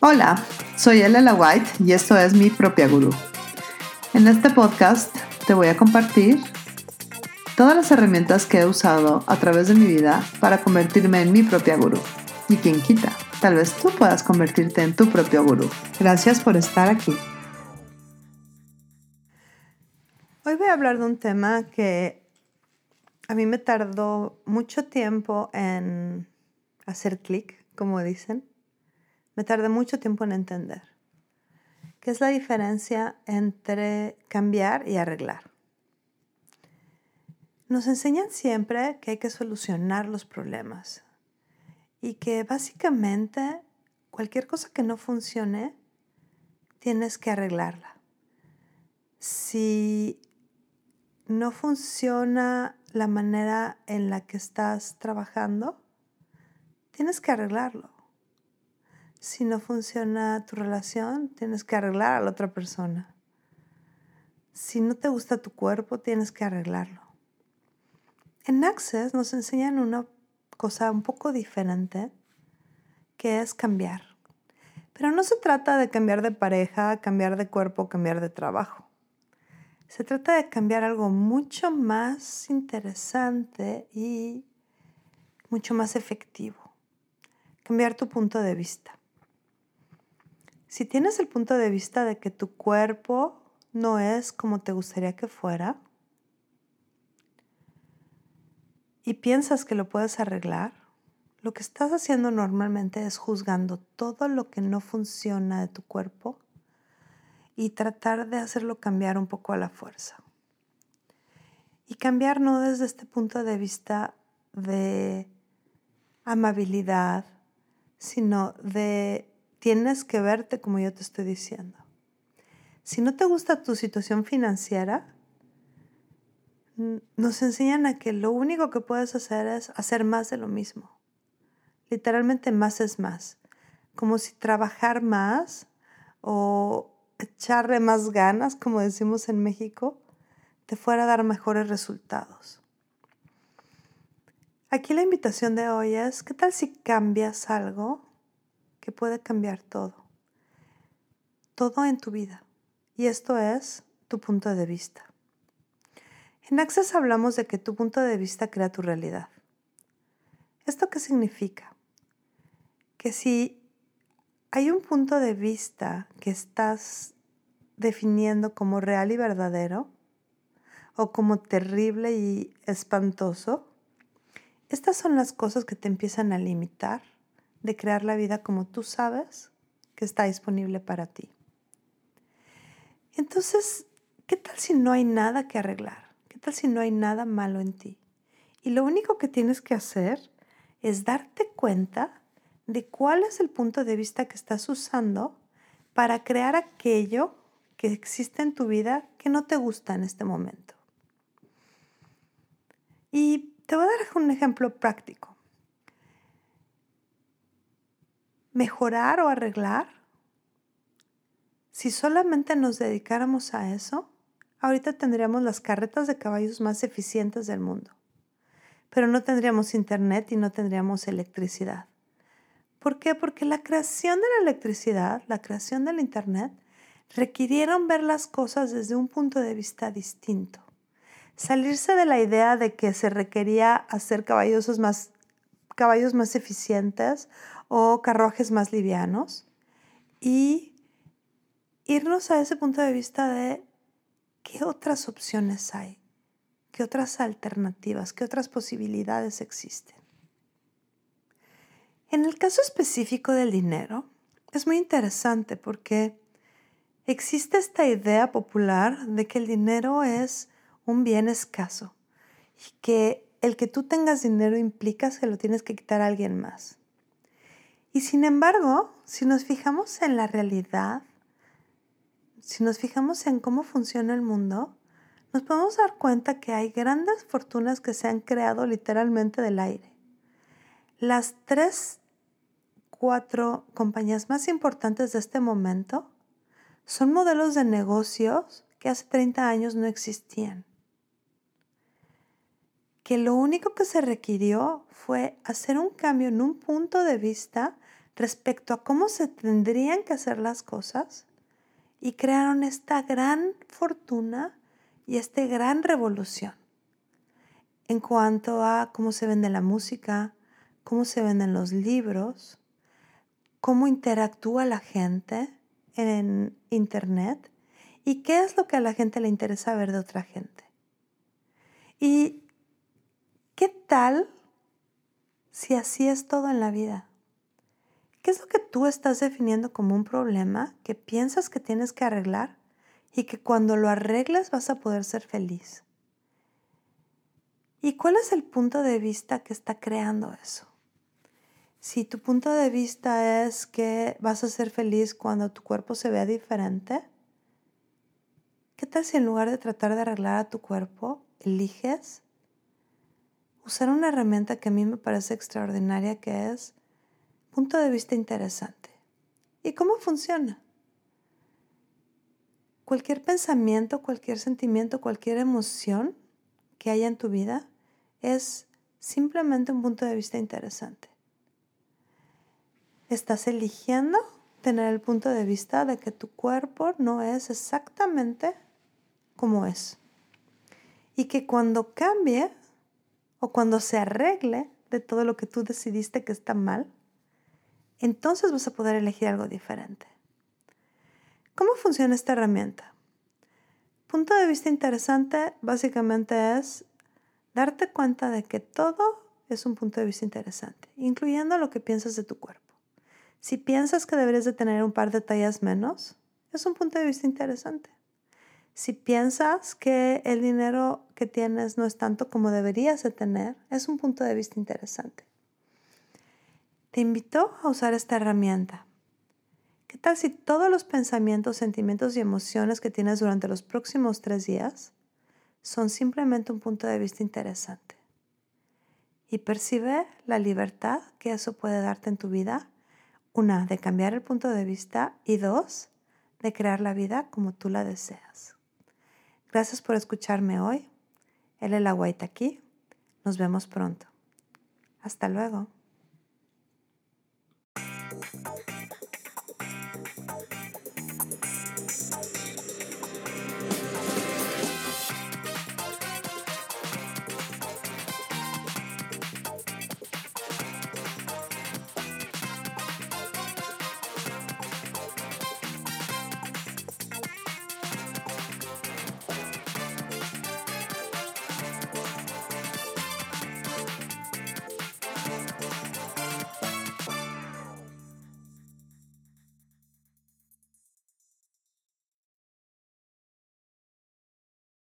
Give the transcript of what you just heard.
Hola, soy Elela White y esto es mi propia gurú. En este podcast te voy a compartir todas las herramientas que he usado a través de mi vida para convertirme en mi propia gurú. Y quien quita, tal vez tú puedas convertirte en tu propio gurú. Gracias por estar aquí. Hoy voy a hablar de un tema que a mí me tardó mucho tiempo en hacer clic, como dicen me tardé mucho tiempo en entender. ¿Qué es la diferencia entre cambiar y arreglar? Nos enseñan siempre que hay que solucionar los problemas y que básicamente cualquier cosa que no funcione, tienes que arreglarla. Si no funciona la manera en la que estás trabajando, tienes que arreglarlo. Si no funciona tu relación, tienes que arreglar a la otra persona. Si no te gusta tu cuerpo, tienes que arreglarlo. En Access nos enseñan una cosa un poco diferente, que es cambiar. Pero no se trata de cambiar de pareja, cambiar de cuerpo, cambiar de trabajo. Se trata de cambiar algo mucho más interesante y mucho más efectivo. Cambiar tu punto de vista. Si tienes el punto de vista de que tu cuerpo no es como te gustaría que fuera y piensas que lo puedes arreglar, lo que estás haciendo normalmente es juzgando todo lo que no funciona de tu cuerpo y tratar de hacerlo cambiar un poco a la fuerza. Y cambiar no desde este punto de vista de amabilidad, sino de tienes que verte como yo te estoy diciendo. Si no te gusta tu situación financiera, nos enseñan a que lo único que puedes hacer es hacer más de lo mismo. Literalmente más es más. Como si trabajar más o echarle más ganas, como decimos en México, te fuera a dar mejores resultados. Aquí la invitación de hoy es, ¿qué tal si cambias algo que puede cambiar todo. Todo en tu vida. Y esto es tu punto de vista. En Access hablamos de que tu punto de vista crea tu realidad. ¿Esto qué significa? Que si hay un punto de vista que estás definiendo como real y verdadero, o como terrible y espantoso, estas son las cosas que te empiezan a limitar de crear la vida como tú sabes que está disponible para ti. Entonces, ¿qué tal si no hay nada que arreglar? ¿Qué tal si no hay nada malo en ti? Y lo único que tienes que hacer es darte cuenta de cuál es el punto de vista que estás usando para crear aquello que existe en tu vida que no te gusta en este momento. Y te voy a dar un ejemplo práctico. mejorar o arreglar, si solamente nos dedicáramos a eso, ahorita tendríamos las carretas de caballos más eficientes del mundo. Pero no tendríamos internet y no tendríamos electricidad. ¿Por qué? Porque la creación de la electricidad, la creación del internet, requirieron ver las cosas desde un punto de vista distinto. Salirse de la idea de que se requería hacer caballos más, caballos más eficientes o carruajes más livianos y irnos a ese punto de vista de qué otras opciones hay, qué otras alternativas, qué otras posibilidades existen. En el caso específico del dinero, es muy interesante porque existe esta idea popular de que el dinero es un bien escaso y que el que tú tengas dinero implica que lo tienes que quitar a alguien más. Y sin embargo, si nos fijamos en la realidad, si nos fijamos en cómo funciona el mundo, nos podemos dar cuenta que hay grandes fortunas que se han creado literalmente del aire. Las tres, cuatro compañías más importantes de este momento son modelos de negocios que hace 30 años no existían. Que lo único que se requirió fue hacer un cambio en un punto de vista respecto a cómo se tendrían que hacer las cosas y crearon esta gran fortuna y esta gran revolución en cuanto a cómo se vende la música, cómo se venden los libros, cómo interactúa la gente en Internet y qué es lo que a la gente le interesa ver de otra gente. ¿Y qué tal si así es todo en la vida? ¿Qué es lo que tú estás definiendo como un problema que piensas que tienes que arreglar y que cuando lo arregles vas a poder ser feliz? ¿Y cuál es el punto de vista que está creando eso? Si tu punto de vista es que vas a ser feliz cuando tu cuerpo se vea diferente, ¿qué tal si en lugar de tratar de arreglar a tu cuerpo, eliges usar una herramienta que a mí me parece extraordinaria, que es punto de vista interesante? ¿Y cómo funciona? Cualquier pensamiento, cualquier sentimiento, cualquier emoción que haya en tu vida es simplemente un punto de vista interesante. Estás eligiendo tener el punto de vista de que tu cuerpo no es exactamente como es. Y que cuando cambie o cuando se arregle de todo lo que tú decidiste que está mal, entonces vas a poder elegir algo diferente. ¿Cómo funciona esta herramienta? Punto de vista interesante básicamente es darte cuenta de que todo es un punto de vista interesante, incluyendo lo que piensas de tu cuerpo. Si piensas que deberías de tener un par de tallas menos, es un punto de vista interesante. Si piensas que el dinero que tienes no es tanto como deberías de tener, es un punto de vista interesante. Te invito a usar esta herramienta. ¿Qué tal si todos los pensamientos, sentimientos y emociones que tienes durante los próximos tres días son simplemente un punto de vista interesante? Y percibe la libertad que eso puede darte en tu vida una, de cambiar el punto de vista y dos, de crear la vida como tú la deseas. Gracias por escucharme hoy. Él es la Guaita aquí. Nos vemos pronto. Hasta luego.